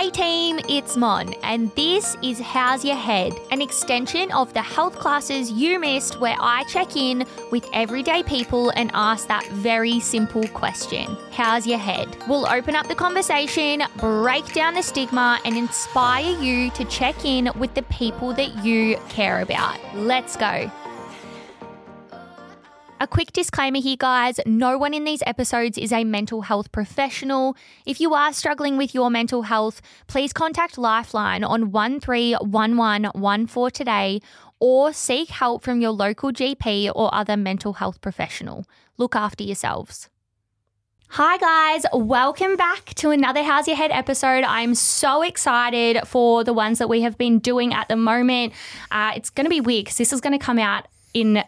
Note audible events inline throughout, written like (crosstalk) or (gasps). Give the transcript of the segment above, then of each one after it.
Hey team, it's Mon, and this is How's Your Head, an extension of the health classes you missed where I check in with everyday people and ask that very simple question How's your head? We'll open up the conversation, break down the stigma, and inspire you to check in with the people that you care about. Let's go. A quick disclaimer here, guys no one in these episodes is a mental health professional. If you are struggling with your mental health, please contact Lifeline on 131114 today or seek help from your local GP or other mental health professional. Look after yourselves. Hi, guys. Welcome back to another How's Your Head episode. I'm so excited for the ones that we have been doing at the moment. Uh, it's going to be weird because this is going to come out in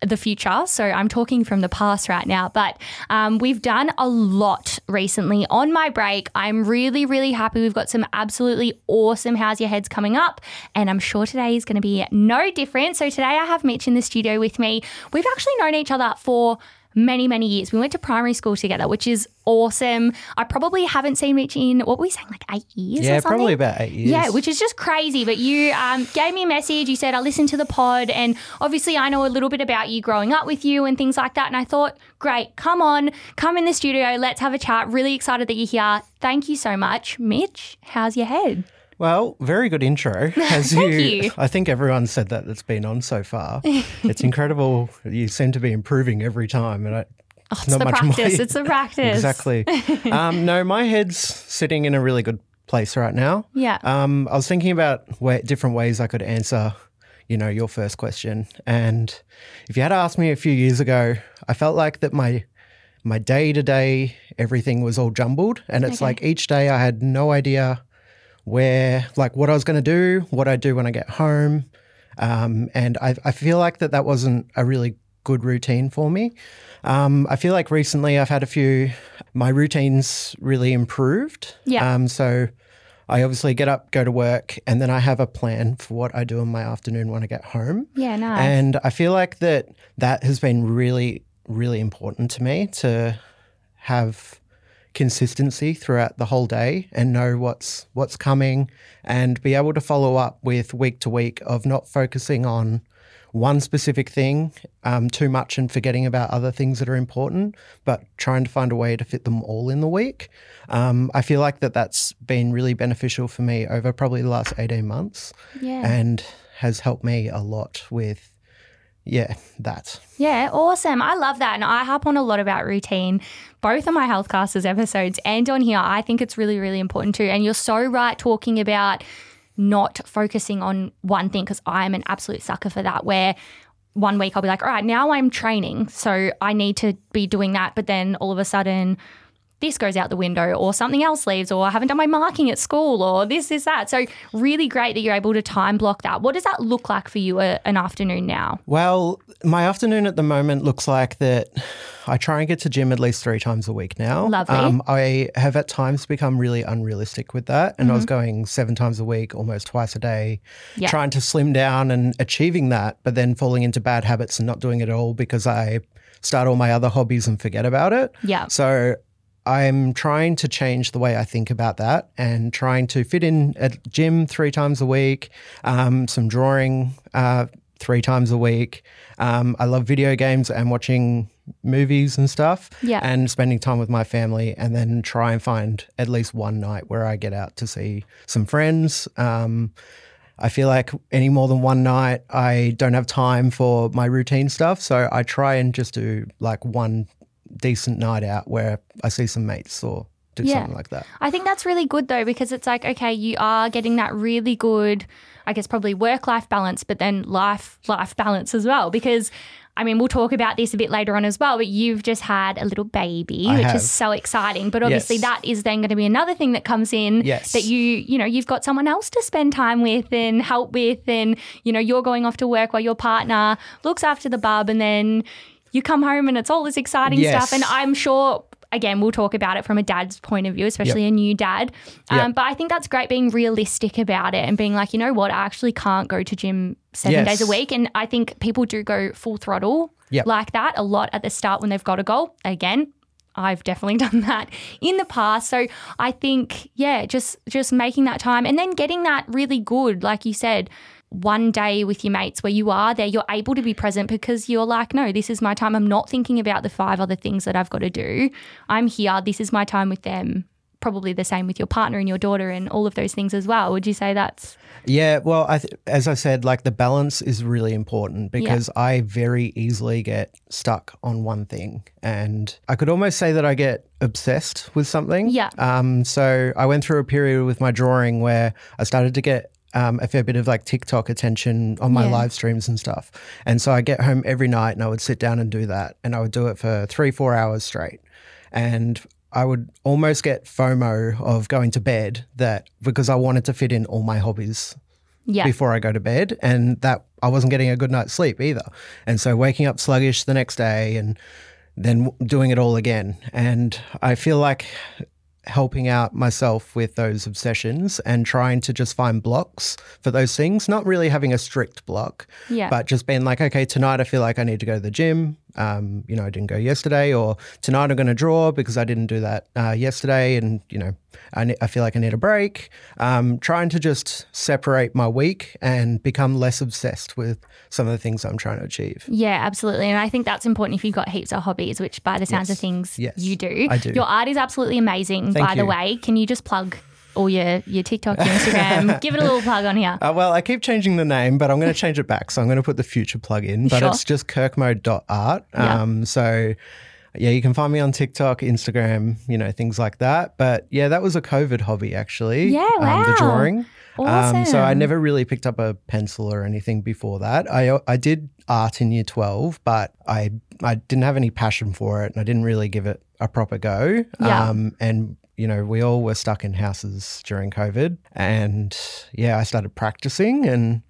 the future. So I'm talking from the past right now, but um, we've done a lot recently on my break. I'm really, really happy. We've got some absolutely awesome How's Your Heads coming up, and I'm sure today is going to be no different. So today I have Mitch in the studio with me. We've actually known each other for many, many years. We went to primary school together, which is awesome. I probably haven't seen Mitch in what were we saying, like eight years? Yeah, or something? probably about eight years. Yeah, which is just crazy. But you um, gave me a message. You said I listened to the pod, and obviously I know a little bit about you growing up with you and things like that. And I thought, great, come on, come in the studio, let's have a chat. Really excited that you're here. Thank you so much, Mitch. How's your head? Well, very good intro. (laughs) As Thank you. I think everyone said that that's been on so far. (laughs) it's incredible. You seem to be improving every time, and I, Oh, it's the practice. It's the (laughs) practice. exactly. um, no, my head's sitting in a really good place right now. Yeah. Um, I was thinking about way, different ways I could answer, you know, your first question. And if you had asked me a few years ago, I felt like that my my day to day everything was all jumbled, and it's Okay. like each day I had no idea where, like, what I was going to do, what I do when I get home, um, and I, I feel like that that wasn't a really good routine for me. Um, I feel like recently I've had a few, my routines really improved. Yeah. Um, so I obviously get up, go to work, and then I have a plan for what I do in my afternoon when I get home. Yeah, nice. And I feel like that that has been really, really important to me to have consistency throughout the whole day and know what's what's coming and be able to follow up with week to week of not focusing on one specific thing um, too much and forgetting about other things that are important, but trying to find a way to fit them all in the week. Um, I feel like that that's been really beneficial for me over probably the last 18 months yeah. and has helped me a lot with, yeah, that. Yeah, awesome. I love that. And I harp on a lot about routine, both on my Health Classes episodes and on here. I think it's really, really important too. And you're so right talking about not focusing on one thing because I'm an absolute sucker for that, where one week I'll be like, all right, now I'm training. So I need to be doing that. But then all of a sudden, this goes out the window or something else leaves or I haven't done my marking at school or this, is that. So really great that you're able to time block that. What does that look like for you a, an afternoon now? Well, my afternoon at the moment looks like that I try and get to gym at least three times a week now. Lovely. Um, I have at times become really unrealistic with that. And I was going seven times a week, almost twice a day, Yeah. trying to slim down and achieving that, but then falling into bad habits and not doing it at all because I start all my other hobbies and forget about it. Yeah. So I'm trying to change the way I think about that and trying to fit in a gym three times a week, um, some drawing uh, three times a week. Um, I love video games and watching movies and stuff. Yeah. And spending time with my family, and then try and find at least one night where I get out to see some friends. Um, I feel like any more than one night, I don't have time for my routine stuff. So I try and just do like one decent night out where I see some mates or do Yeah. something like that. I think that's really good though, because it's like, okay, you are getting that really good, I guess, probably work life balance, but then life life balance as well. Because I mean, we'll talk about this a bit later on as well, but you've just had a little baby, I which have. is so exciting. But obviously, Yes. that is then going to be another thing that comes in Yes. that you, you know, you've got someone else to spend time with and help with. And, you know, you're going off to work while your partner looks after the bub and then you come home and it's all this exciting Yes. stuff. And I'm sure again, we'll talk about it from a dad's point of view, especially a new dad. Um, Yep. But I think that's great being realistic about it and being like, you know what, I actually can't go to gym seven Yes. days a week. And I think people do go full throttle Yep. like that a lot at the start when they've got a goal. Again, I've definitely (laughs) done that in the past. So I think, yeah, just just making that time and then getting that really good, like you said, one day with your mates where you are there, you're able to be present because you're like, no, this is my time. I'm not thinking about the five other things that I've got to do. I'm here. This is my time with them. Probably the same with your partner and your daughter and all of those things as well. Would you say that's Yeah, well, I th- as I said, like the balance is really important because I very easily get stuck on one thing, and I could almost say that I get obsessed with something. Yeah. Um. So I went through a period with my drawing where I started to get. Um, a fair bit of like TikTok attention on my Yeah. live streams and stuff. And so I get home every night and I would sit down and do that. And I would do it for three, four hours straight. And I would almost get FOMO of going to bed that because I wanted to fit in all my hobbies yeah. before I go to bed, and that I wasn't getting a good night's sleep either. And so waking up sluggish the next day and then doing it all again. And I feel like helping out myself with those obsessions and trying to just find blocks for those things, not really having a strict block, Yeah. but just being like, okay, tonight I feel like I need to go to the gym. Um, you know, I didn't go yesterday, or tonight I'm going to draw because I didn't do that uh, yesterday, and you know, I, ne- I feel like I need a break. Um, trying to just separate my week and become less obsessed with some of the things I'm trying to achieve. Yeah, absolutely. And I think that's important if you've got heaps of hobbies, which by the sounds of things Yes, you do. I do. Your art is absolutely amazing, Thank by the way. Can you just plug all your, your TikTok, your Instagram? (laughs) Give it a little plug on here. Uh, well, I keep changing the name, but I'm going to change it back. So I'm going to put the future plug in, but Sure. it's just kirkmode.art. Yeah. Um, so yeah, you can find me on TikTok, Instagram, you know, things like that. But yeah, that was a COVID hobby actually. Yeah, Um, wow. the drawing. Um, so I never really picked up a pencil or anything before that. I I did art in year 12, but I I didn't have any passion for it and I didn't really give it a proper go. Yeah. Um, and you know, we all were stuck in houses during COVID. And yeah, I started practicing and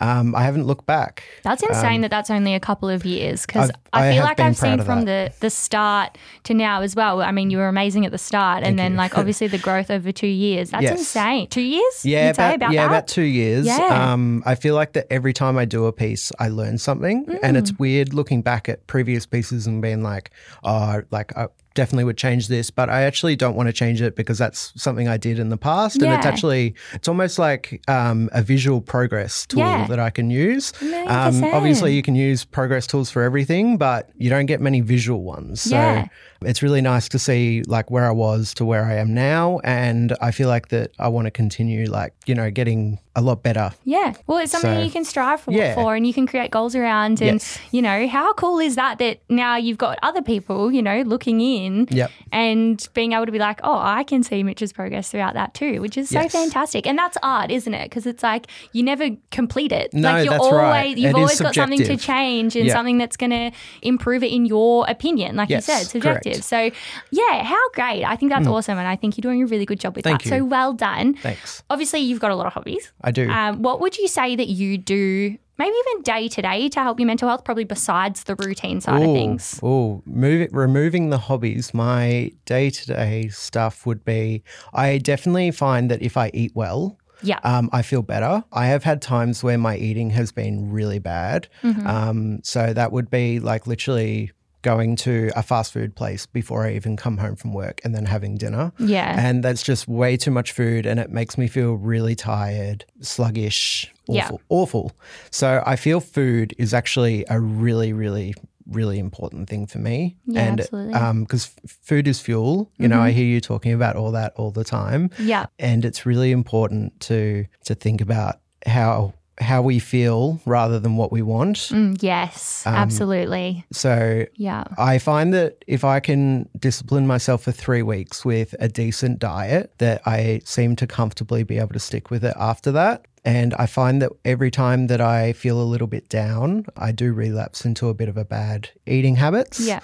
um, I haven't looked back. That's insane that that's only a couple of years because Um, I I feel have like I've seen from the, the start to now as well. I mean, you were amazing at the start and then you. like (laughs) obviously the growth over two years. That's Yes. insane. Two years? Yeah, about, about yeah, that? about two years. Yeah. Um, I feel like that every time I do a piece, I learn something, and Mm. it's weird looking back at previous pieces and being like, oh, like I definitely would change this, but I actually don't want to change it because that's something I did in the past, and it's actually it's almost like um, a visual progress tool Yeah. that I can use. Um, obviously, you can use progress tools for everything, but you don't get many visual ones. So Yeah. it's really nice to see like where I was to where I am now, and I feel like that I want to continue like you know getting a lot better. Yeah. Well, it's something So- you can strive for, Yeah. for and you can create goals around. And, Yes. you know, how cool is that that now you've got other people, you know, looking in Yep. and being able to be like, oh, I can see Mitch's progress throughout that too, which is so Yes. fantastic. And that's art, isn't it? Because it's like you never complete it. No, like you're that's always, right. you've It always got something to change and Yeah. something that's going to improve it in your opinion, like Yes, you said, subjective. correct. So, yeah, how great. I think that's mm. awesome. And I think you're doing a really good job with. Thank that. So well done. Thanks. Obviously, you've got a lot of hobbies. I do. Um, what would you say that you do, maybe even day to day, to help your mental health, probably besides the routine side of things? Oh, removing the hobbies. My day to day stuff would be. I definitely find that if I eat well, Yeah. um, I feel better. I have had times where my eating has been really bad. Mm-hmm. Um, so that would be like literally going to a fast food place before I even come home from work and then having dinner. Yeah. And that's just way too much food and it makes me feel really tired, sluggish, Yeah. awful, awful. So I feel food is actually a really, really, really important thing for me. Yeah, and. Mm-hmm. um because food is fuel. You know, I hear you talking about all that all the time. yeah. And it's really important to to think about how how we feel rather than what we want. Mm, yes. Um, absolutely. So Yeah. I find that if I can discipline myself for three weeks with a decent diet, that I seem to comfortably be able to stick with it after that. And I find that every time that I feel a little bit down, I do relapse into a bit of a bad eating habits. Yeah.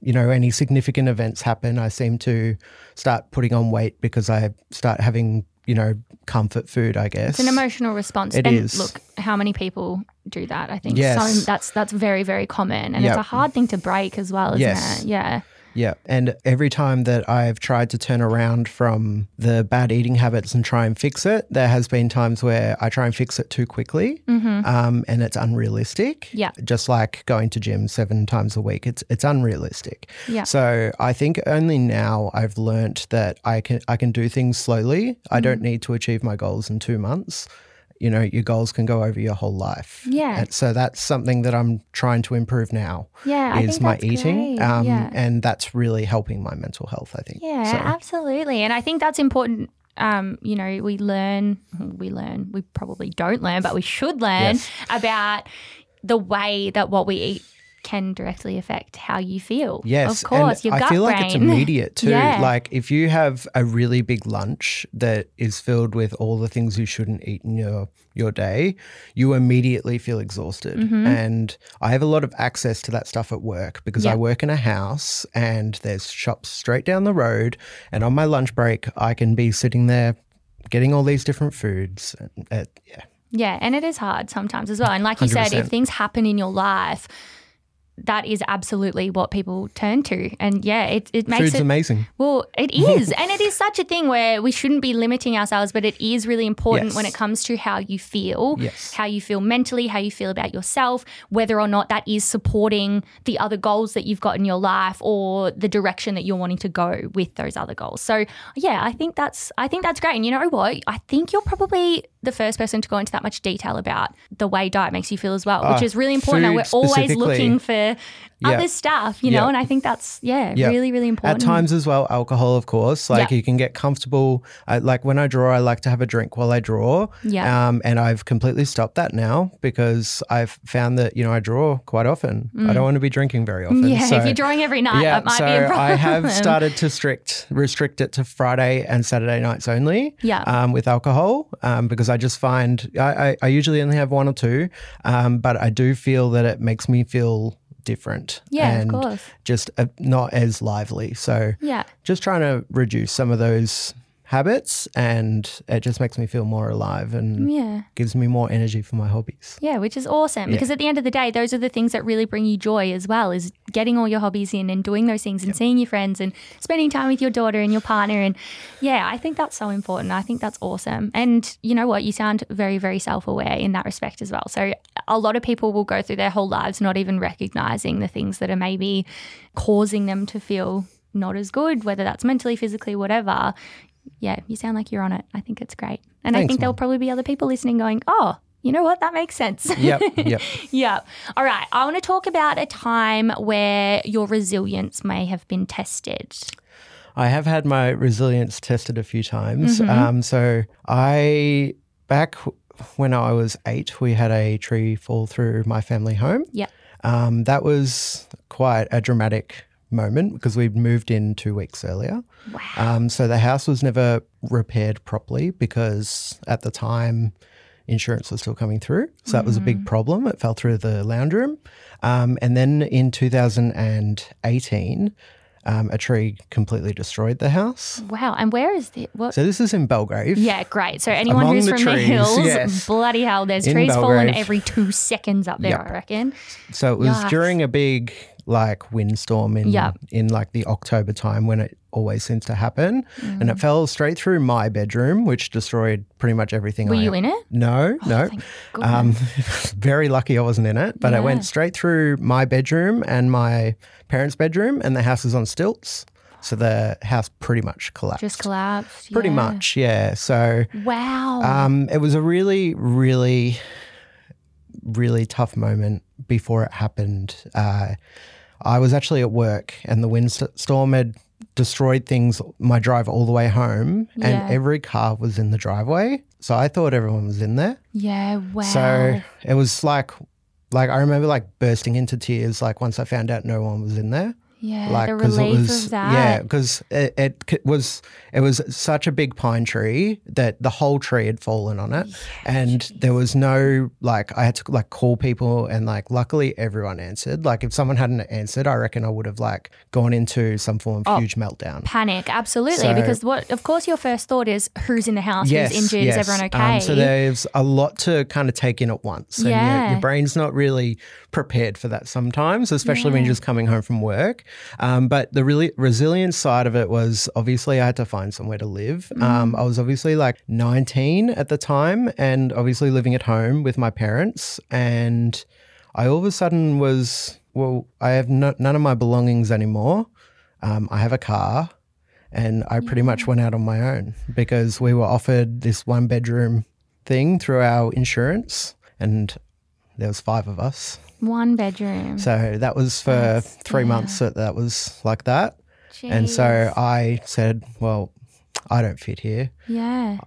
You know, any significant events happen, I seem to start putting on weight because I start having, you know, comfort food, I guess. It's an emotional response. It and is. look, how many people do that? I think Yes. so that's that's very, very common. And it's a hard thing to break as well, isn't Yes. it? Yeah. Yeah. And every time that I've tried to turn around from the bad eating habits and try and fix it, there has been times where I try and fix it too quickly um, and it's unrealistic. Yeah. Just like going to gym seven times a week, it's it's unrealistic. Yeah. So I think only now I've learnt that I can I can do things slowly. I don't Mm-hmm. need to achieve my goals in two months. You know, your goals can go over your whole life. Yeah. And so that's something that I'm trying to improve now Yeah, is my eating. Um, Yeah. And that's really helping my mental health, I think. Yeah, So, absolutely. And I think that's important. Um, you know, we learn, we learn, we probably don't learn, but we should learn Yes. about the way that what we eat can directly affect how you feel. Yes, Of course, your I gut feel brain. like it's immediate (laughs) too. Yeah. Like if you have a really big lunch that is filled with all the things you shouldn't eat in your your day, you immediately feel exhausted. Mm-hmm. And I have a lot of access to that stuff at work because Yeah. I work in a house and there's shops straight down the road. And on my lunch break, I can be sitting there getting all these different foods. And, uh, yeah, Yeah, and it is hard sometimes as well. And like you said, 100%. if things happen in your life, that is absolutely what people turn to. And yeah, it, it makes food's it amazing. Well, it (laughs) is. and it is such a thing where we shouldn't be limiting ourselves, but it is really important Yes. when it comes to how you feel, Yes. how you feel mentally, how you feel about yourself, whether or not that is supporting the other goals that you've got in your life or the direction that you're wanting to go with those other goals. So, yeah, I think that's I think that's great. And you know what? I think you're probably the first person to go into that much detail about the way diet makes you feel as well, which Ah, is really important. And we're always looking for other stuff, you know, Yeah. and I think that's yeah, Yeah. really really important. At times as well, alcohol, of course. Like Yeah. you can get comfortable. I, like when I draw, I like to have a drink while I draw. Yeah. Um, and I've completely stopped that now because I've found that you know I draw quite often. I don't want to be drinking very often. Mm. Yeah, so- if you're drawing every night, yeah, that might so be a problem. I have started to strict restrict it to Friday and Saturday nights only. Yeah. Um, with alcohol, um, because I just find I, I, I usually only have one or two, um, but I do feel that it makes me feel different. Yeah, of and course. Just uh, not as lively. So Yeah. just trying to reduce some of those habits, and it just makes me feel more alive and Yeah. gives me more energy for my hobbies. Yeah, which is awesome because at the end of the day, those are the things that really bring you joy as well is getting all your hobbies in and doing those things and seeing your friends and spending time with your daughter and your partner. And yeah, I think that's so important. I think that's awesome. And you know what? You sound very, very self aware in that respect as well. So a lot of people will go through their whole lives not even recognizing the things that are maybe causing them to feel not as good, whether that's mentally, physically, whatever. Yeah, you sound like you're on it. I think it's great. And I think there'll probably be other people listening going, oh, you know what? That makes sense. Yep, yep. (laughs) yeah. All right. I want to talk about a time where your resilience may have been tested. I have had my resilience tested a few times. Um, so I back when I was eight, we had a tree fall through my family home. Yeah. Um, that was quite a dramatic moment because we'd moved in two weeks earlier. Wow. Um, so the house was never repaired properly because at the time insurance was still coming through. So that was a big problem. It fell through the lounge room. Um, and then in 2018, um, a tree completely destroyed the house. Wow. And where is it? What? So this is in Belgrave. yeah, great. So anyone Among who's the from the hills, yes. bloody hell, there's In trees falling every two seconds up there, Yep. I reckon. So it was Yikes. during a big like windstorm in Yep. in like the October time when it always seems to happen, and Mm. it fell straight through my bedroom, which destroyed pretty much everything. Were I you in it? No, no. Thank Um, (laughs) very lucky I wasn't in it, but Yeah. it went straight through my bedroom and my parents' bedroom, and the house is on stilts. So the house pretty much collapsed. Just collapsed. Pretty yeah. much, yeah. So Wow. um, it was a really, really, really tough moment before it happened. Uh, I was actually at work, and the windstorm had destroyed things, my drive all the way home, Yeah. and every car was in the driveway. So I thought everyone was in there. yeah. Wow. So it was like, like I remember like bursting into tears, like once I found out no one was in there yeah. like the relief was of that. yeah because it, it was it was such a big pine tree that the whole tree had fallen on it and there was no like i had to like call people and like luckily everyone answered like if someone hadn't answered i reckon i would have like gone into some form Oh. of huge meltdown Panic, absolutely. So- because what, of course, your first thought is who's in the house, who's injured, is everyone okay? Um, so there's a lot to kind of take in at once. And your- your, brain's not really prepared for that sometimes, especially when you're just coming home from work. Um, but the really resilience side of it was obviously I had to find somewhere to live. Um, I was obviously like 19 at the time and obviously living at home with my parents. And I all of a sudden was, well, I have no, none of my belongings anymore. Um, I have a car. And I pretty much went out on my own because we were offered this one bedroom thing through our insurance. And there was five of us. One bedroom. So that was for three months that that was like that. And so I said, well, I don't fit here. yeah.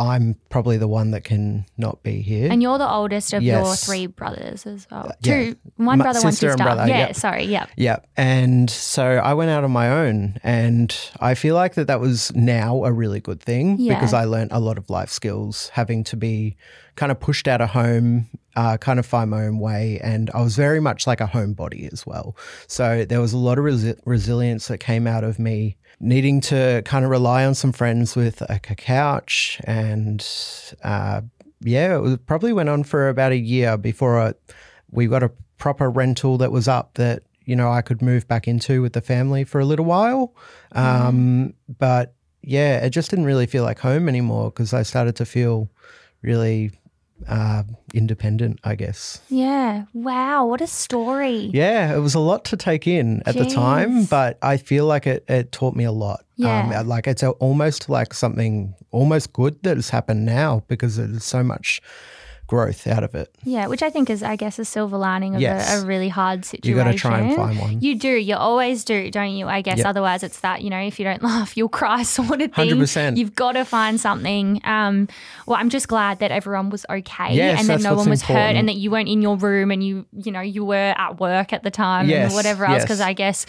I'm probably the one that can not be here. And you're the oldest of your three brothers as well. yeah. Two, one My brother, one sister brother, yeah, yep. sorry. Yeah. yeah. And so I went out on my own. And I feel like that that was now a really good thing Yeah. because I learned a lot of life skills having to be kind of pushed out of home, uh, kind of find my own way. And I was very much like a homebody as well. So there was a lot of resi- resilience that came out of me needing to kind of rely on some friends with a couch and uh, yeah, it was, probably went on for about a year before I, we got a proper rental that was up that you know I could move back into with the family for a little while. Um, But yeah, it just didn't really feel like home anymore because I started to feel really uh, independent, I guess. Yeah. Wow. What a story. Yeah, it was a lot to take in at the time, but I feel like it, it taught me a lot. Yeah. Um, like it's almost like something almost good that has happened now because there's so much growth out of it. Yeah, which I think is, I guess, a silver lining of Yes. a, a really hard situation. You got to try and find one. You do. You always do, don't you? I guess Yep. otherwise it's that, you know, if you don't (laughs) laugh, you'll cry (laughs) sort of thing. 100%. You've got to find something. Um, well, I'm just glad that everyone was okay Yes, and that no one was hurt and that you weren't in your room and you, you know, you were at work at the time Yes, and whatever else. Because I guess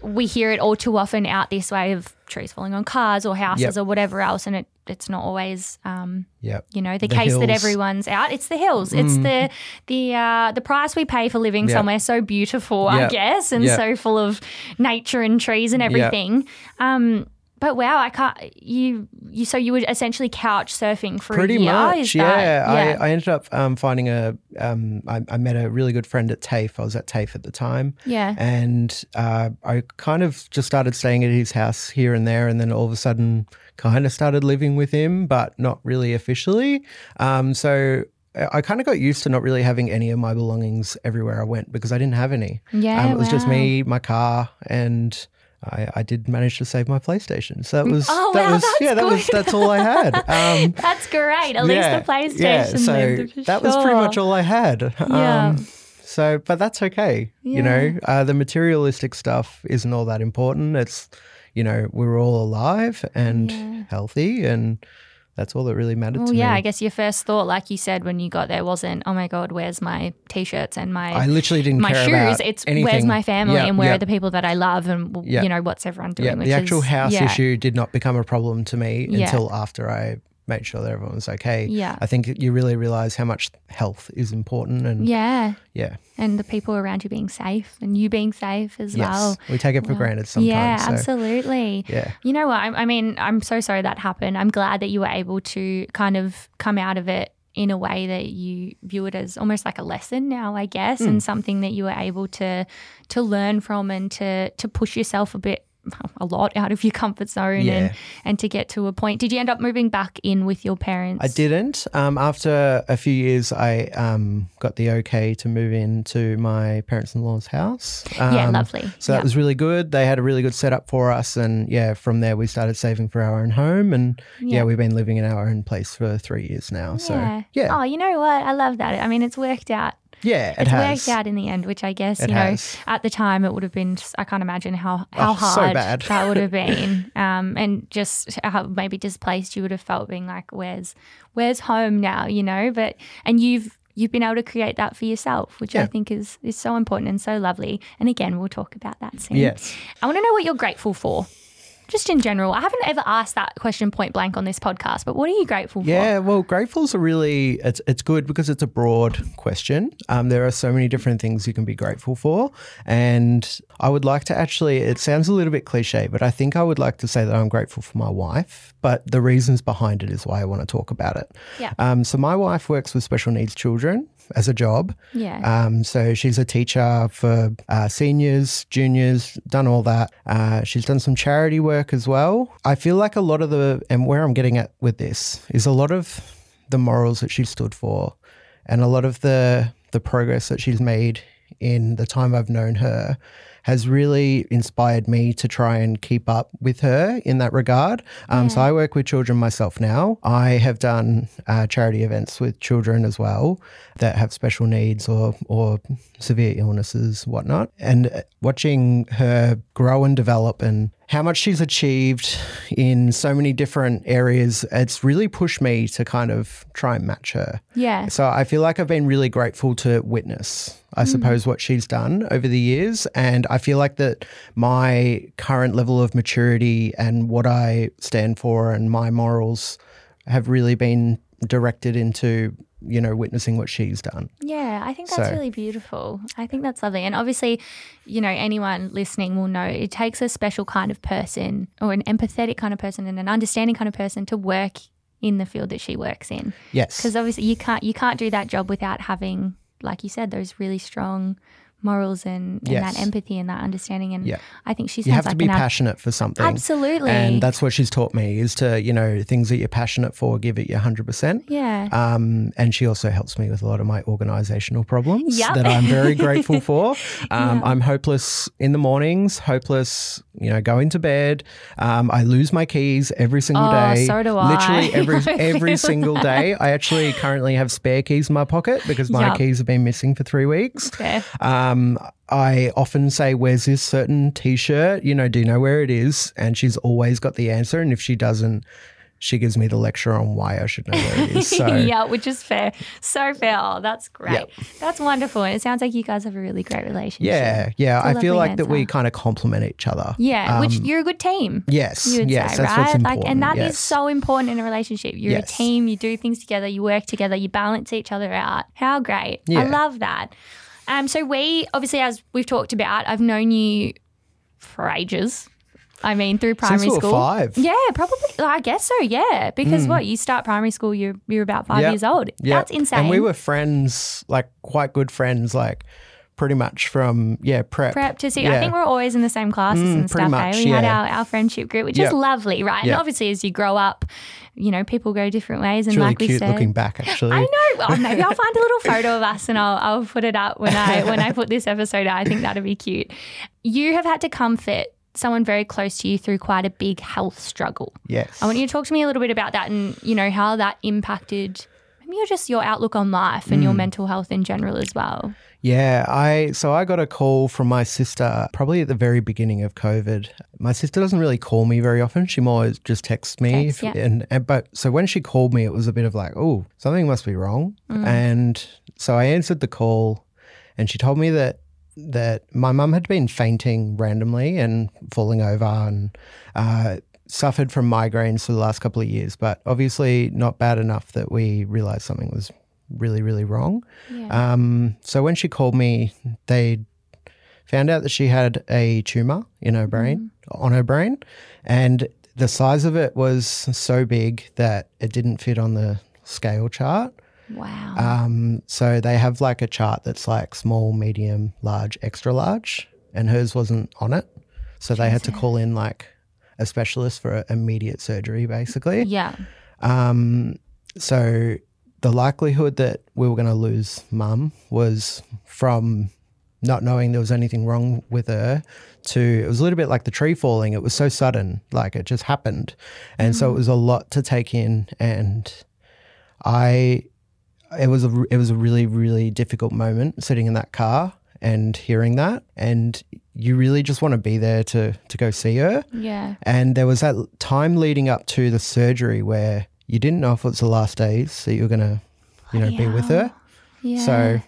we hear it all too often out this way of trees falling on cars or houses Yep. or whatever else. And it, it's not always, um, Yeah. you know, the, The case that everyone's out. It's the hills. It's the the uh, the price we pay for living Yeah. somewhere so beautiful, I guess, and so full of nature and trees and everything. Um, but wow, I can't. You you so you were essentially couch surfing for Pretty a year. much, yeah. that, yeah. I, I ended up um, finding a. Um, I, I met a really good friend at TAFE. I was at TAFE at the time, yeah. and uh, I kind of just started staying at his house here and there, and then all of a sudden, kind of started living with him, but not really officially. Um, so I- I kind of got used to not really having any of my belongings everywhere I went because I didn't have any. Yeah, um, it was just me, my car, and. I, I did manage to save my PlayStation, so that was Oh, that wow, was yeah that was that's all I had. (laughs) Um, That's great. At least the PlayStation. yeah, so that was pretty much all I had. Yeah. Um, so, but that's okay. You know, uh, the materialistic stuff isn't all that important. It's, you know, we're all alive and Yeah. healthy, and that's all that really mattered Well, to yeah, me. Yeah, I guess your first thought, like you said when you got there, wasn't, "Oh my god, where's my t-shirts and my I literally didn't my shoes. It's anything. where's my family Yeah, and where yeah, are the people that I love and Yeah. you know what's everyone doing. The actual is- house yeah. issue did not become a problem to me until after I made sure that everyone's okay. Yeah. I think you really realize how much health is important, and Yeah, yeah, and the people around you being safe and you being safe as yes, well. we take it for granted sometimes. yeah, so, absolutely. Yeah. You know what? I, I mean, I'm so sorry that happened. I'm glad that you were able to kind of come out of it in a way that you view it as almost like a lesson now, I guess, Hmm. and something that you were able to to learn from and to to push yourself a bit (laughs) a lot out of your comfort zone Yeah. and and to get to a point. Did you end up moving back in with your parents? I didn't. Um, after a few years, I um, got the okay to move into my parents in law's house. Yeah, Um, lovely. So Yeah. that was really good. They had a really good setup for us. And yeah, from there, we started saving for our own home. And yeah, Yeah. we've been living in our own place for three years now. So yeah, Oh, you know what? I love that. I mean, it's worked out. Yeah, it it's has. worked out in the end, which I guess It you know has. at the time it would have been. I can't imagine how how Oh, so hard bad. that would have (laughs) been, um, and just how maybe displaced you would have felt, being like, "Where's where's home now?" You know, but and you've you've been able to create that for yourself, which I think is is so important and so lovely. And again, we'll talk about that soon. Yes. I want to know what you're grateful for. Just in general, I haven't ever asked that question point blank on this podcast, but what are you grateful for? Yeah, well, grateful's a really it's it's good because it's a broad question. Um, there are so many different things you can be grateful for, and I would like to actually. It sounds a little bit cliche, but I think I would like to say that I'm grateful for my wife but the reasons behind it is why I want to talk about it. Yeah. Um, so my wife works with special needs children as a job. Yeah. Um, so she's a teacher for uh, seniors, juniors, done all that. Uh, she's done some charity work as well. I feel like a lot of the, and where I'm getting at with this is a lot of the morals that she stood for and a lot of the, the progress that she's made in the time I've known her has really inspired me to try and keep up with her in that regard. Um, So I work with children myself now. I have done uh, charity events with children as well that have special needs or or severe illnesses, whatnot. And uh, watching her grow and develop and how much she's achieved in so many different areas, it's really pushed me to kind of try and match her. yeah. So I feel like I've been really grateful to witness, I suppose, what she's done over the years. And I feel like that my current level of maturity and what I stand for and my morals have really been directed into, you know, witnessing what she's done. Yeah, I think that's So- really beautiful. I think that's lovely. And obviously, you know, anyone listening will know it takes a special kind of person or an empathetic kind of person and an understanding kind of person to work in the field that she works in. Yes. Because obviously you can't you can't do that job without having, like you said, those really strong morals and, and Yes. that empathy and that understanding. And Yeah. I think she sounds You have like to be an ab- passionate for something. Absolutely. And that's what she's taught me is to, you know, things that you're passionate for, give it your 100%. yeah. Um, and she also helps me with a lot of my organizational problems Yep. that I'm very grateful for. (laughs) Um, I'm hopeless in the mornings, hopeless, you know, going to bed. Um, I lose my keys every single Oh, day. so do I. Literally (laughs) every every single day. I actually currently have spare keys in my pocket because my Yep. keys have been missing for three weeks. Fair. Um, I often say, Where's this certain t shirt? You know, do you know where it is? And she's always got the answer. And if she doesn't, she gives me the lecture on why I should know where it is. (laughs) So, yeah, which is fair. So fair. Oh, that's great. Yep. That's wonderful. And it sounds like you guys have a really great relationship. yeah, yeah. I feel like that we kind of complement each other. Yeah, which Um, you're a good team. Yes, You would yes, say, that's right? what's important. Like, and that is yes. so important in a relationship. You're Yes. a team. You do things together. You work together. You balance each other out. How great! I love that. Um, so we obviously, as we've talked about, I've known you for ages. I mean, through primary Since school. five. Yeah, probably. I guess so. Yeah, because what you start primary school, you're you're about five Yep. years old. Yeah. That's insane. And we were friends, like quite good friends, like pretty much from yeah prep. prep to see. Yeah. I think we're always in the same classes Mm, and stuff. much, eh? We had our, our friendship group, which Yeah. is lovely, right? And obviously, as you grow up, you know, people go different ways. And really like we cute said, looking back, actually. I know. Well, (laughs) maybe I'll find a little photo of us and I'll I'll put it up when I when I put this episode out. I think that'd be cute. You have had to comfort someone very close to you through quite a big health struggle. Yes. I want you to talk to me a little bit about that and you know how that impacted maybe just your outlook on life and your Mm. mental health in general as well. Yeah, I so I got a call from my sister probably at the very beginning of COVID. My sister doesn't really call me very often. She more just texts me, Text, yeah. and, and but so when she called me, it was a bit of like, oh, something must be wrong. And so I answered the call, and she told me that that my mum had been fainting randomly and falling over and uh, suffered from migraines for the last couple of years, but obviously not bad enough that we realized something was really really wrong. Yeah. Um, so when she called me, they found out that she had a tumor in her brain, on her brain, and the size of it was so big that it didn't fit on the scale chart. wow. Um, so they have like a chart that's like small, medium, large, extra large, and hers wasn't on it. So they had to call in like a specialist for immediate surgery, basically. yeah. Um, so the likelihood that we were going to lose mum was from not knowing there was anything wrong with her to it was a little bit like the tree falling. It was so sudden, like it just happened. And so it mm. was a lot to take in. And I, it was a, it was a really, really difficult moment sitting in that car and hearing that. And you really just want to be there to, to go see her. Yeah. And there was that time leading up to the surgery where you didn't know if it was the last days that you were going to, you know, be with her. Yeah. So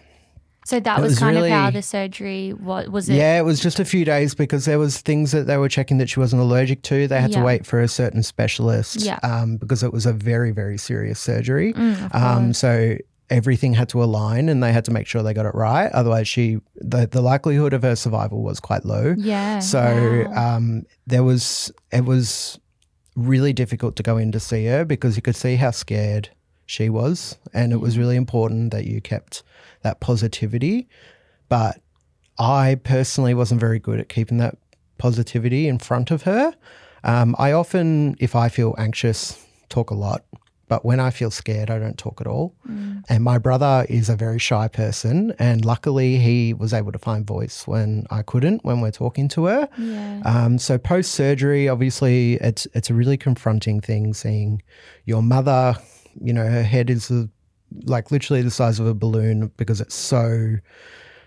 So that was, was kind of how the surgery was. Was it? yeah, it was just a few days because there was things that they were checking that she wasn't allergic to. They had Yeah. to wait for a certain specialist Yeah. um, because it was a very, very serious surgery. Mm, Um, so everything had to align and they had to make sure they got it right. Otherwise, she the, the likelihood of her survival was quite low. yeah. So wow. um, there was it was really difficult to go in to see her because you could see how scared she was. And it was really important that you kept that positivity. But I personally wasn't very good at keeping that positivity in front of her. Um, I often, if I feel anxious, talk a lot. But when I feel scared, I don't talk at all. And my brother is a very shy person. And luckily, he was able to find voice when I couldn't, when we're talking to her. Yeah. Um, so post surgery, obviously, it's it's a really confronting thing seeing your mother. You know, her head is uh like literally the size of a balloon because it's so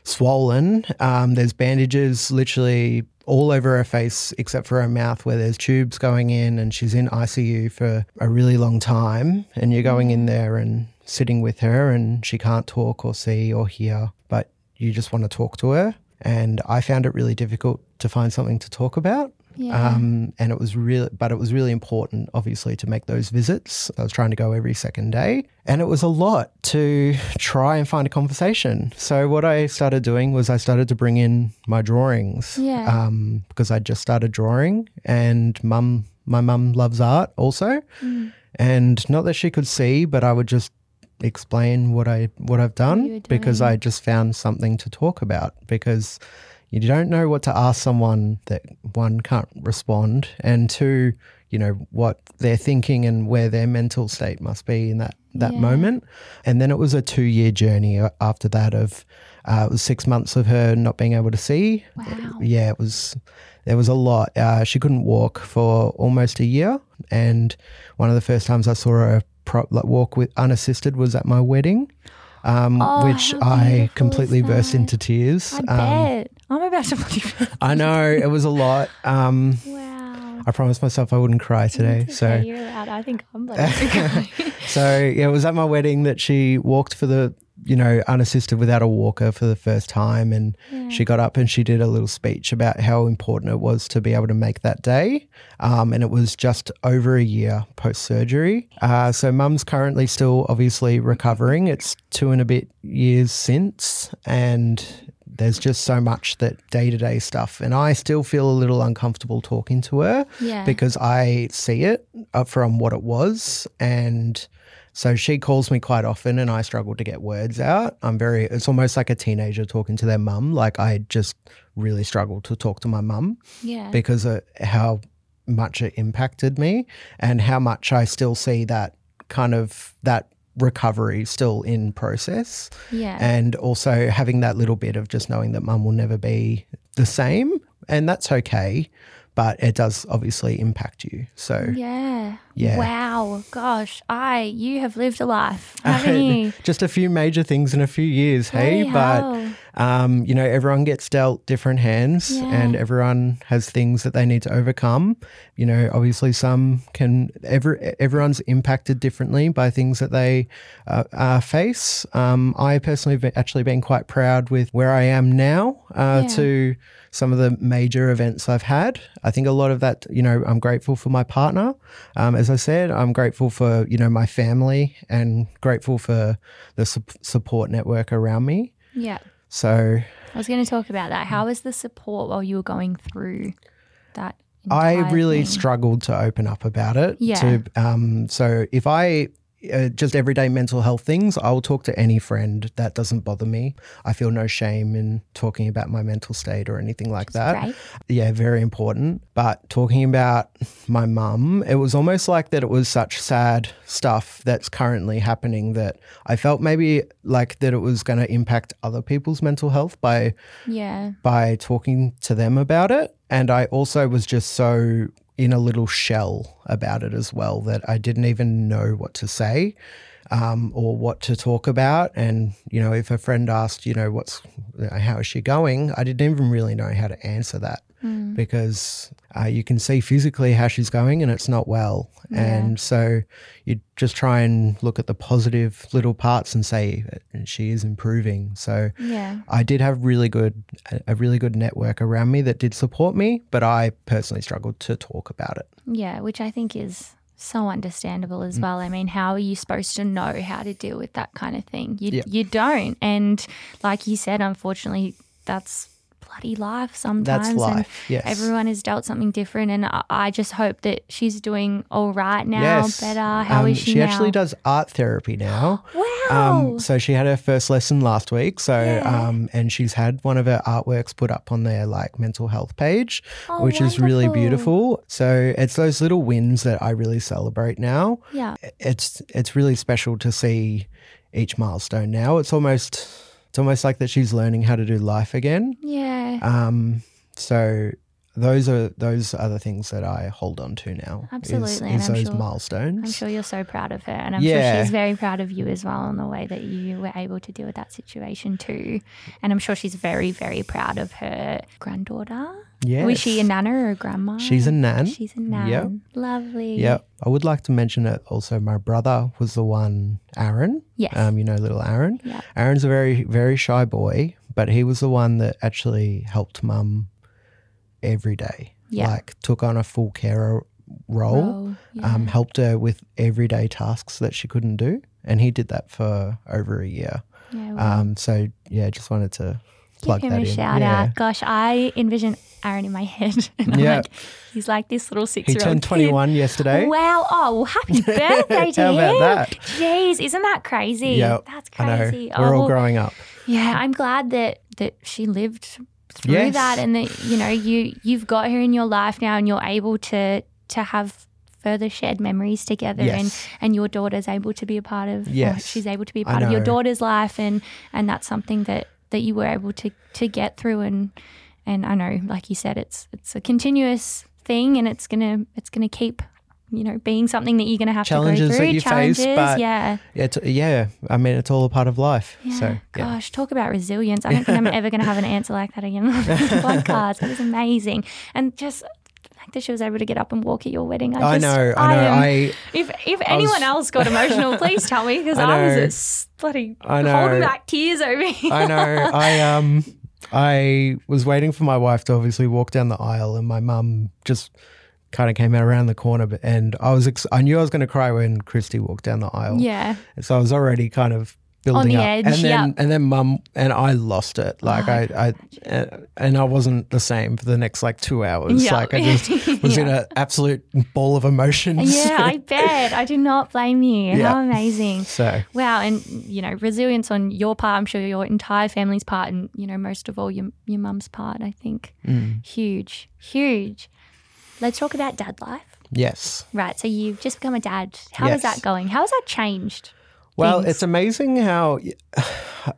swollen. Um, there's bandages literally all over her face except for her mouth where there's tubes going in, and she's in ICU for a really long time. And you're going in mm. there and sitting with her, and she can't talk or see or hear, but you just want to talk to her. And I found it really difficult to find something to talk about. Yeah. Um, and it was really, but it was really important, obviously, to make those visits. I was trying to go every second day, and it was a lot to try and find a conversation. So what I started doing was I started to bring in my drawings, Yeah. um, because I just started drawing, and mum, my mum loves art also, Mm. and not that she could see, but I would just explain what I what I've done because. I just found something to talk about because you don't know what to ask someone that one can't respond and two you know what they're thinking and where their mental state must be in that that Yeah. moment and then it was a two year journey after that of uh, it was six months of her not being able to see Wow. yeah it was there was a lot uh, she couldn't walk for almost a year and one of the first times i saw her pro- like, walk with unassisted was at my wedding um, Oh, which i completely burst into tears I Um, bet. I'm about to bloody I know it was a lot. Um, Wow. I promised myself I wouldn't cry today. It's So, you're allowed. I think I'm bloody okay. (laughs) so yeah, it was at my wedding that she walked for the, you know, unassisted without a walker for the first time, and she got up and she did a little speech about how important it was to be able to make that day. Um, and it was just over a year post surgery. Uh, so, mum's currently still obviously recovering. It's two and a bit years since, and there's just so much that day to day stuff. And I still feel a little uncomfortable talking to her Yeah. because I see it uh, from what it was. And so she calls me quite often and I struggle to get words out. I'm very, it's almost like a teenager talking to their mum. Like I just really struggle to talk to my mum yeah. because of how much it impacted me and how much I still see that kind of that recovery still in process yeah. and also having that little bit of just knowing that mum will never be the same and that's okay but it does obviously impact you so yeah. Yeah. Wow. Gosh. I you have lived a life, (laughs) haven't you? just a few major things in a few years hey Bloody but. Um, you know everyone gets dealt different hands Yeah. and everyone has things that they need to overcome you know obviously some can every, everyone's impacted differently by things that they uh, uh, face um, i personally have actually been quite proud with where i am now uh, Yeah. to some of the major events I've had. I think a lot of that, you know, I'm grateful for my partner. Um, as I said, I'm grateful for, you know, my family and grateful for the su- support network around me. Yeah. So I was going to talk about that. How was the support while you were going through that? I really thing? struggled to open up about it. Yeah. To, um, so if I uh, just everyday mental health things, I will talk to any friend. That doesn't bother me. I feel no shame in talking about my mental state or anything like that. Great. Yeah, very important. But talking about my mum, it was almost like that it was such sad stuff that's currently happening that I felt maybe like that it was going to impact other people's mental health by Yeah. by talking to them about it. And I also was just so in a little shell about it as well that I didn't even know what to say um, or what to talk about. And, you know, if a friend asked, you know, what's, how is she going? I didn't even really know how to answer that because uh, you can see physically how she's going and it's not well. And so you just try and look at the positive little parts and say "Uh, she is improving. So, Yeah. I did have really good a really good network around me that did support me, but I personally struggled to talk about it. Yeah, which I think is so understandable Mm. as well. I mean, how are you supposed to know how to deal with that kind of thing? You Yeah. you don't. And like you said, unfortunately, that's bloody life sometimes. and life, yes. Everyone has dealt something different. And I, I just hope that she's doing all right now, yes. better. How is Um, she, She now? actually does art therapy now. (gasps) Wow. Um, so she had her first lesson last week. So, Yeah. um, and she's had one of her artworks put up on their like mental health page, Oh, which is really beautiful. So it's those little wins that I really celebrate now. yeah. It's it's really special to see each milestone now. It's almost it's almost like that she's learning how to do life again. Yeah. Um, so those are those are the things that I hold on to now. Absolutely, is, and I'm those sure- milestones. I'm sure you're so proud of her, and I'm Yeah. sure she's very proud of you as well in the way that you were able to deal with that situation too. And I'm sure she's very, very proud of her granddaughter. Yes. Was she a nana or a grandma? She's a nan. She's a nan. Yep. Lovely. Yeah, I would like to mention that also my brother was the one, Aaron. Yes. Um, you know, little Aaron. Yeah. Aaron's a very, very shy boy, but he was the one that actually helped mum every day. Yeah. Like took on a full carer role, Role, yeah. um, helped her with everyday tasks that she couldn't do. And he did that for over a year. Yeah, well, Um, so yeah, just wanted to plug give him that a in. shout yeah. out. Gosh, I envision Aaron in my head. (laughs) And I'm Yeah. like, he's like this little six year old. He turned 21 yesterday. Wow. Oh, well, happy (laughs) birthday to How him. about that? Jeez, isn't that crazy? Yeah, That's crazy. We're oh, all growing up. Yeah, I'm glad that that she lived through Yes. that and that you know you you've got her in your life now and you're able to to have further shared memories together and Yes. and your daughter's able to be a part of Yes. she's able to be a part of your daughter's life and and that's something that that you were able to to get through and and I know like you said it's it's a continuous thing and it's gonna it's gonna keep you know being something that you're gonna have Challenges to go that through you face, challenges but yeah Yeah, it's, yeah. I mean, it's all a part of life. yeah. So yeah. Gosh, talk about resilience. I don't think I'm ever going to have an answer like that again (laughs) podcast. It was amazing. And just that she was able to get up and walk at your wedding. I, I know, I know. am- I if if anyone else got emotional, please tell me because (laughs) I I, was just bloody I know. holding back tears over here. I know. I um (laughs) I was waiting for my wife to obviously walk down the aisle, and my mum just kind of came out around the corner, but- and I was ex- I knew I was going to cry when Christy walked down the aisle. yeah. So I was already kind of building the up, edge, and then yep. Oh, and then mum and I lost it. Like I, I, uh, and I wasn't the same for the next like two hours. Yep. Like I just (laughs) was in an absolute ball of emotions. Yeah, I (laughs) bet. I do not blame you. How amazing. so Wow, and you know, resilience on your part, I'm sure your entire family's part, and you know, most of all your your mum's part. I think Mm. huge, huge. Let's talk about dad life. yes. Right. So you've just become a dad. How is Yes. that going? How has that changed? Well, things? it's amazing how (sighs)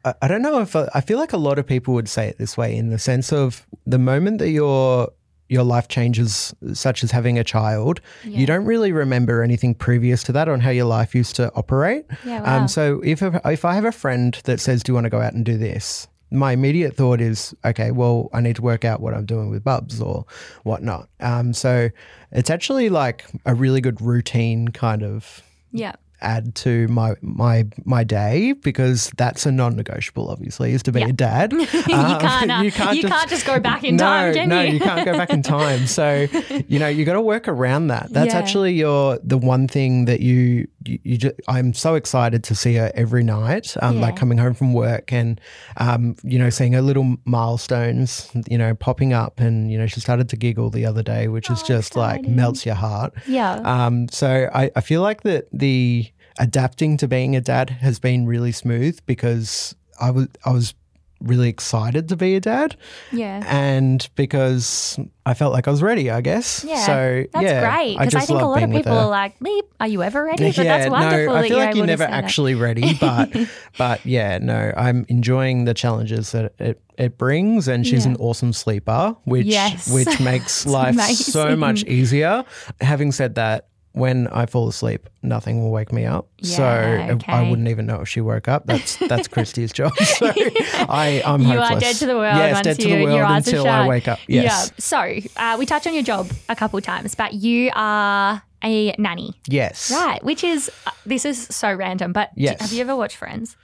I- don't know if I feel like a lot of people would say it this way in the sense of the moment that your your life changes, such as having a child, Yeah. you don't really remember anything previous to that on how your life used to operate. Yeah, wow. Um, so if if I have a friend that says, "Do you want to go out and do this?" My immediate thought is, okay, well, I need to work out what I'm doing with Bubs or whatnot. Um, so it's actually like a really good routine kind of Yeah. Add to my my my day because that's a non-negotiable obviously is to be Yeah. a dad (laughs) (laughs) you, can't, uh, you, can't, just, go back in no, time, can no, you? you can't go back in (laughs) time. So, you know, you got to work around that. That's Yeah. actually your the one thing that you you, you just, I'm so excited to see her every night. Um, like coming home from work and um, you know, seeing her little milestones, you know, popping up, and you know, she started to giggle the other day, which is Oh, just like melts your heart. yeah. Um, so I, I feel like that the adapting to being a dad has been really smooth because I was I was really excited to be a dad yeah. and because I felt like I was ready, I guess. Yeah, So that's yeah, great because I, just think a lot of people are like, "Leap, are you ever ready?" (laughs) But yeah, that's wonderful no, I that feel you're like you're never say that. actually ready, (laughs) but but yeah, no, I'm enjoying the challenges that it, it brings, and she's Yeah. an awesome sleeper, which Yes. which makes (laughs) life so much easier. Having said that. When I fall asleep, nothing will wake me up. so Yeah, I wouldn't even know if she woke up. That's that's Christy's job. (laughs) So (laughs) I, I'm You are hopeless. dead to the world Yes, dead to you- the world your eyes are until I wake up. Yes. Yeah. So uh, we touched on your job a couple times, but you are a nanny, Yes. right? Which is uh, this is so random, but Yes. have you ever watched Friends?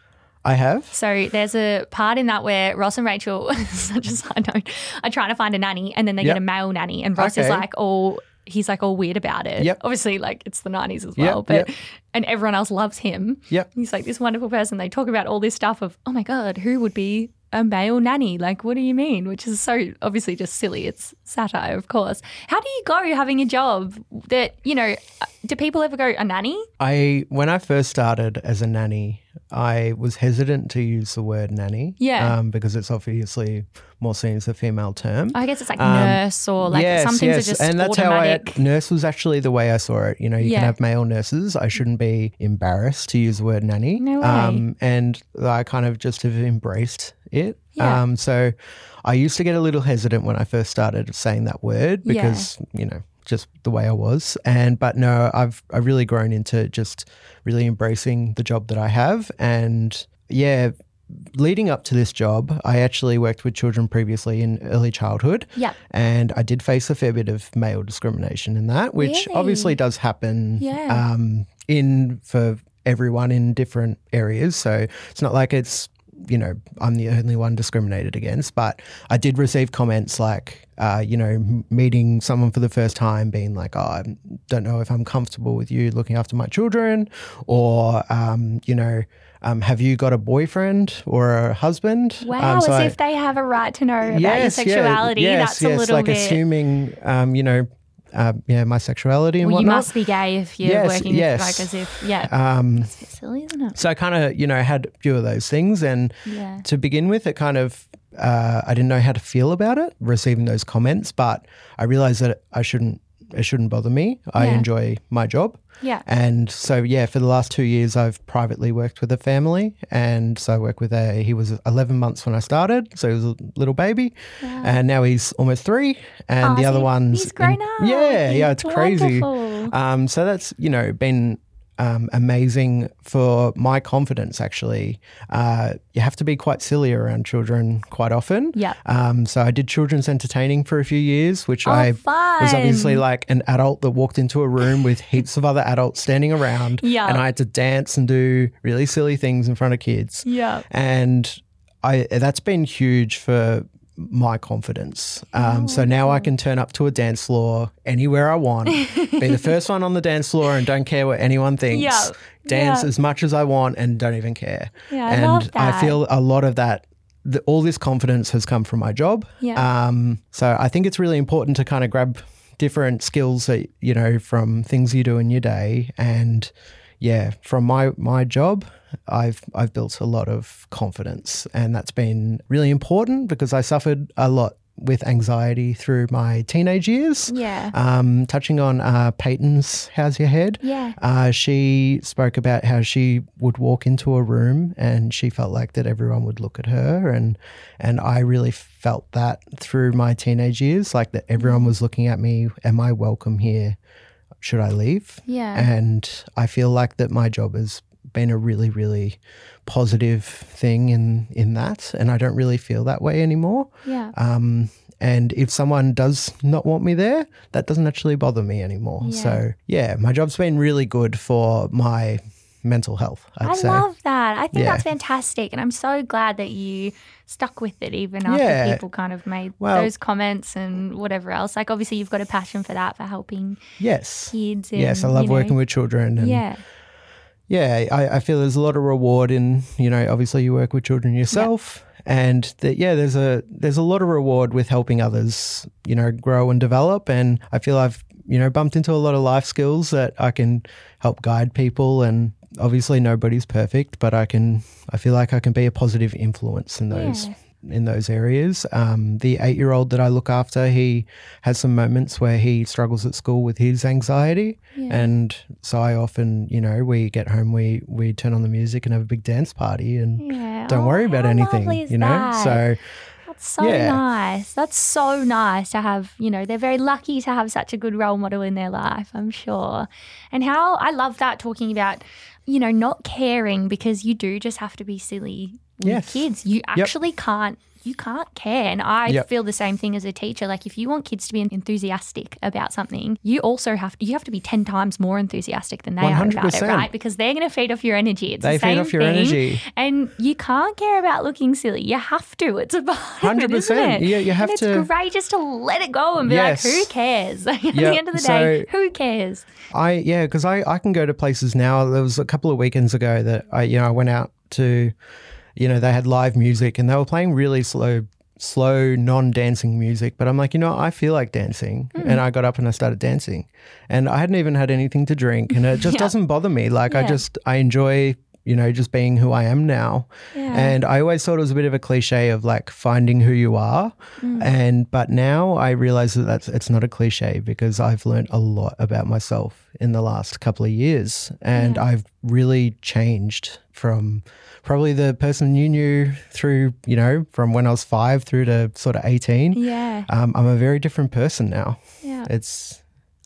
I have. So there's a part in that where Ross and Rachel, (laughs) such a side note, are trying to find a nanny, and then they Yep. get a male nanny, and Ross is like all. He's like all weird about it. Yep. Obviously, like it's the 90s as Yep, well. But yep. and everyone else loves him. Yep. He's like this wonderful person. They talk about all this stuff of, oh my God, who would be a male nanny. Like, what do you mean? Which is so obviously just silly. It's satire, of course. How do you go having a job that, you know, uh, do people ever go, a nanny? I when I first started as a nanny, I was hesitant to use the word nanny. Yeah. Um, because it's obviously more seen as a female term. I guess it's like nurse or like yes, some things yes. are just and that's automatic. how I nurse was actually the way I saw it. You know, you Yeah. can have male nurses. I shouldn't be embarrassed to use the word nanny. No way. Um, and I kind of just have embraced it. Yeah. Um, so I used to get a little hesitant when I first started saying that word Yeah. because you know just the way I was. And but no, I've I've really grown into just really embracing the job that I have and yeah. Leading up to this job, I actually worked with children previously in early childhood. Yep. And I did face a fair bit of male discrimination in that, which obviously does happen Yeah. um, in for everyone in different areas. So it's not like it's you know I'm the only one discriminated against, but I did receive comments like uh, you know meeting someone for the first time, being like, "Oh, I don't know if I'm comfortable with you looking after my children," or um, you know. Um, have you got a boyfriend or a husband? Wow, Um, so as I- if they have a right to know about your Yes, yeah, sexuality. yes, That's yes, a little like bit. assuming, um, you know, uh, yeah, my sexuality and well, you must be gay if you're Yes, working yes. like as if, yeah. Um, it's a bit silly, isn't it? so I kind of, you know, had a few of those things, and Yeah. to begin with, it kind of, uh, I didn't know how to feel about it, receiving those comments, but I realized that I shouldn't, it shouldn't bother me. I Yeah. enjoy my job. Yeah. And so, yeah, for the last two years, I've privately worked with a family. And so I work with a, he was 11 months when I started. So he was a little baby. And now he's almost three. And Oh, the so other he- one's. he's grown up. Yeah, yeah, it's crazy. Wonderful. Um, so that's, you know, been um, amazing for my confidence, actually. Uh, you have to be quite silly around children quite often. Yeah. Um, so I did children's entertaining for a few years, which Oh, I was obviously like an adult that walked into a room with heaps of other adults standing around. (laughs) Yeah. And I had to dance and do really silly things in front of kids. Yeah. And I that's been huge for my confidence. Um, so now I can turn up to a dance floor anywhere I want, (laughs) be the first one on the dance floor and don't care what anyone thinks. Yeah. Dance Yeah. as much as I want and don't even care. Yeah, I and. I feel a lot of that. The, all this confidence has come from my job. Yeah. Um, so I think it's really important to kind of grab different skills that you know from things you do in your day, and yeah, from my my job, I've I've built a lot of confidence, and that's been really important because I suffered a lot with anxiety through my teenage years. Yeah. Um, touching on uh, Peyton's "How's Your Head?" Yeah. Uh, she spoke about how she would walk into a room and she felt like that everyone would look at her, and and I really felt that through my teenage years, like that everyone was looking at me. Am I welcome here? Should I leave? Yeah. And I feel like that my job has been a really, really positive thing in in that, and I don't really feel that way anymore. Yeah. Um, and if someone does not want me there, that doesn't actually bother me anymore. Yeah. So yeah, my job's been really good for my mental health. I'd I say. love that. I think Yeah. that's fantastic. And I'm so glad that you stuck with it even after Yeah. people kind of made Well- those comments and whatever else. Like, obviously, you've got a passion for that, for helping yes. kids. And, Yes, I love you know, working with children. And Yeah. yeah, I, I feel there's a lot of reward in you know obviously you work with children yourself, and that yeah, there's a there's a lot of reward with helping others you know grow and develop, and I feel I've you know bumped into a lot of life skills that I can help guide people, and obviously nobody's perfect, but I can I feel like I can be a positive influence in those. Yeah. In those areas, um, the eight-year-old that I look after, he has some moments where he struggles at school with his anxiety, Yeah. and so I often, you know, we get home, we we turn on the music and have a big dance party, and Yeah. don't Oh, worry about anything, you know. that? So That's so nice. That's so nice to have, you know, they're very lucky to have such a good role model in their life, I'm sure. And how I love that talking about, you know, not caring because you do just have to be silly with Yes. kids. You actually can't you can't care. And I Yep. feel the same thing as a teacher. Like if you want kids to be enthusiastic about something, you also have to, you have to be ten times more enthusiastic than they are about it, right? Because they're gonna feed off your energy. It's They the feed same off your thing. energy. And you can't care about looking silly. You have to. It's a (laughs) part of it, isn't 100%. it? Yeah, you have and to- It's great just to let it go and be Yes. like, who cares? (laughs) At Yep. the end of the day, So- who cares? I yeah, because I I can go to places now. There was a couple of weekends ago that I you know I went out to you know, they had live music and they were playing really slow, slow, non-dancing music. But I'm like, you know, I feel like dancing, Hmm. and I got up and I started dancing, and I hadn't even had anything to drink, and it just (laughs) Yeah. doesn't bother me. Like I just I enjoy. You know, just being who I am now. Yeah. And I always thought it was a bit of a cliche of like finding who you are. Mm. And, but now I realize that that's, it's not a cliche because I've learned a lot about myself in the last couple of years. And I've really changed from probably the person you knew through, you know, from when I was five through to sort of 18. Yeah. Um, I'm a very different person now. Yeah. It's,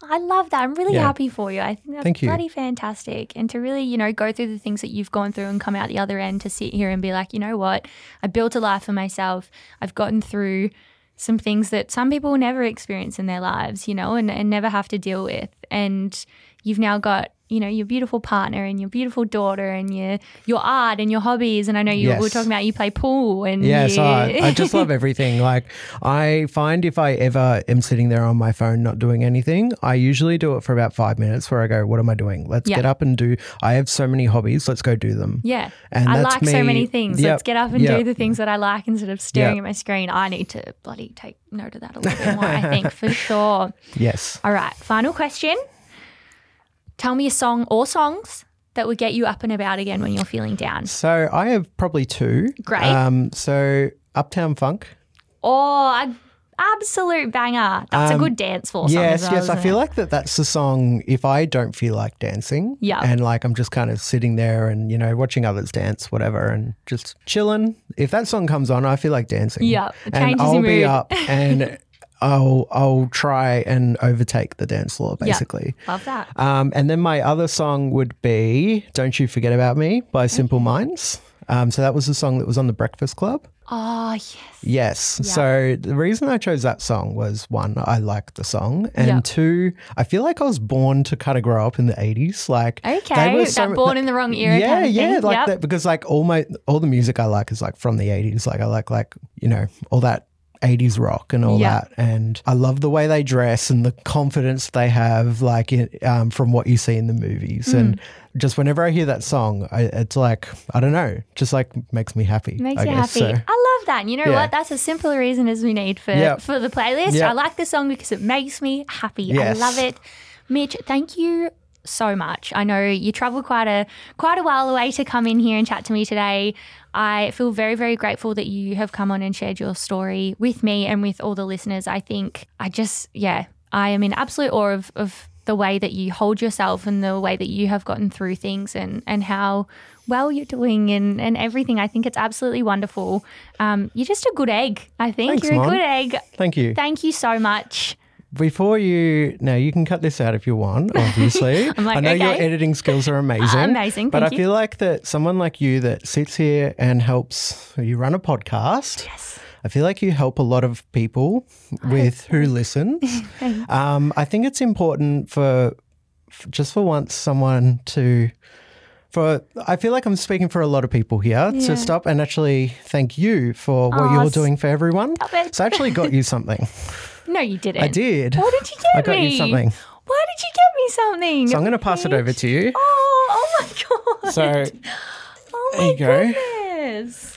I love that. I'm really Yeah. happy for you. I think that's Thank you. bloody fantastic. And to really, you know, go through the things that you've gone through and come out the other end to sit here and be like, you know what? I built a life for myself. I've gotten through some things that some people will never experience in their lives, you know, and, and never have to deal with. And you've now got, you know, your beautiful partner and your beautiful daughter and your your art and your hobbies. And I know you Yes. were talking about you play pool and yeah, so I, I just love (laughs) everything. Like, I find if I ever am sitting there on my phone not doing anything, I usually do it for about five minutes where I go, What am I doing? Let's Yeah. get up and do. I have so many hobbies. Let's go do them. Yeah. And I that's like so many things. Yep, Let's get up and yep. do the things that I like instead of staring Yep. at my screen. I need to bloody take note of that a little bit more, I think, for (laughs) sure. Yes. All right. Final question. Tell me a song or songs that would get you up and about again when you're feeling down. So I have probably two. Great. Um, so Uptown Funk. Oh, a absolute banger. That's a good dance floor song. Um, Yes, well, yes. I feel it? like that that's the song if I don't feel like dancing. Yeah. And like I'm just kind of sitting there and, you know, watching others dance, whatever, and just chilling. If that song comes on, I feel like dancing. Yeah, And I'll be up and (laughs) I'll I'll try and overtake the dance floor basically. Love that. Um, and then my other song would be Don't You Forget About Me by Simple Minds. Um, so that was the song that was on the Breakfast Club. Oh, yes. Yes. So the reason I chose that song was one, I like the song, and Yeah. two, I feel like I was born to kind of grow up in the '80s. Like, they Okay. were that so- born in the wrong era. yeah, kind of yeah, like Yep. that because like all my all the music I like is like from the '80s. Like I like like you know all that. 80s rock and all Yeah. that and i love the way they dress and the confidence they have like um, from what you see in the movies Mm. and just whenever i hear that song I, it's like i don't know just like makes me happy Makes I you guess, happy. so. I love that. And you know Yeah. what? That's a simple reason as we need for Yep. for the playlist. Yep. I like the song because it makes me happy. Yes. I love it. Mitch, thank you so much. I know you traveled quite a quite a while away to come in here and chat to me today. I feel very very grateful that you have come on and shared your story with me and with all the listeners. I think I just yeah, I am in absolute awe of of the way that you hold yourself and the way that you have gotten through things and and how well you're doing and, and everything. I think it's absolutely wonderful. Um, you're just a good egg. I think Thanks, you're a good egg. thank you Thank you so much. Before you, now you can cut this out if you want, obviously. (laughs) Like, I know your editing skills are amazing. (laughs) Amazing, But I you. feel like that someone like you that sits here and helps, you run a podcast. Yes. I feel like you help a lot of people with who listen. (laughs) um, I think it's important for, f- just for once, someone to, for, I feel like I'm speaking for a lot of people here Yeah. to stop and actually thank you for what Aw, you're doing for everyone. Stop it. So I actually got you something. No, you didn't. I did. What did you get I got me? you something. Why did you get me something? So I'm going to pass it over to you. Oh, oh my (laughs) god. So oh there you go. goodness.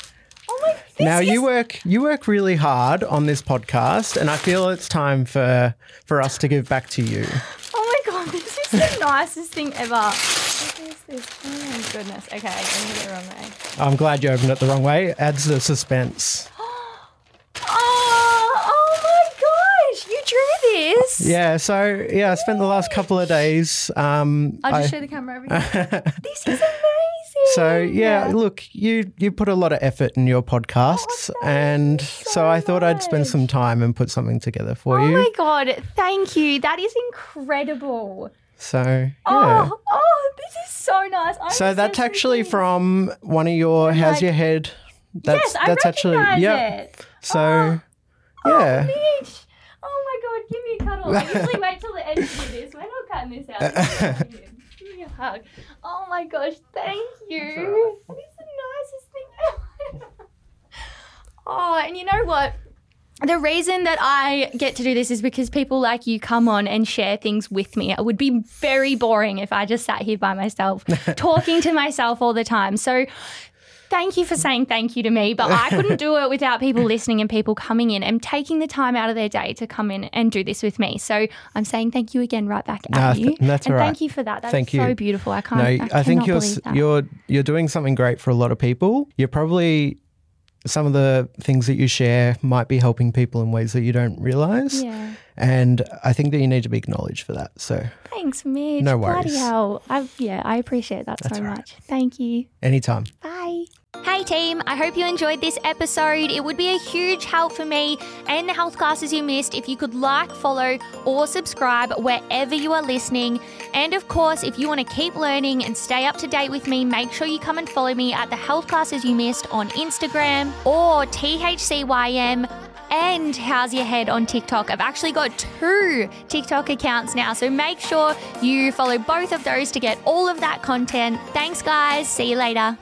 Oh my. This now you is- work you work really hard on this podcast, and I feel it's time for for us to give back to you. Oh my god, (laughs) this is the nicest thing ever. What is this? Oh my goodness. Okay, I opened it the wrong way. I'm glad you opened it the wrong way. Adds the suspense. (gasps) Oh my gosh, you drew this. Yeah. So yeah, I spent the last couple of days. Um, I'll just I- show the camera over here. (laughs) this is amazing. so yeah, look, you you put a lot of effort in your podcasts, Oh, and you so I thought I'd spend some time and put something together for Oh you. Oh my god, thank you. That is incredible. So yeah. Oh, oh, this is so nice. I'm So that's with actually from one of your "How's Like- Your Head." That's yes, I that's actually yeah. it. So Oh, yeah. Mitch. Oh my god, give me a cuddle. I usually wait till the end to do this. We're not cutting this out. (laughs) give me a hug. Oh my gosh, thank you. That is the nicest thing ever. (laughs) oh, and you know what? The reason that I get to do this is because people like you come on and share things with me. It would be very boring if I just sat here by myself, (laughs) talking to myself all the time. So thank you for saying thank you to me, but I couldn't do it without people listening and people coming in and taking the time out of their day to come in and do this with me. So I'm saying thank you again right back Nah, at th- you. that's and right. Thank you for that. That's Thank so you. beautiful. I can't. No, I, I, think you're believe s- that. you're you're doing something great for a lot of people. You're probably some of the things that you share might be helping people in ways that you don't realize. Yeah. And I think that you need to be acknowledged for that. So Thanks, Mitch. No worries. Bloody hell. I, yeah, I appreciate that That's so right. much. Thank you. anytime. Bye. Hey team, I hope you enjoyed this episode. It would be a huge help for me and the health classes you missed if you could like, follow, or subscribe wherever you are listening. And of course, if you want to keep learning and stay up to date with me, make sure you come and follow me at the health classes you missed on Instagram or THCYM and How's Your Head on TikTok. I've actually got two TikTok accounts now, so make sure you follow both of those to get all of that content. Thanks, guys. See you later.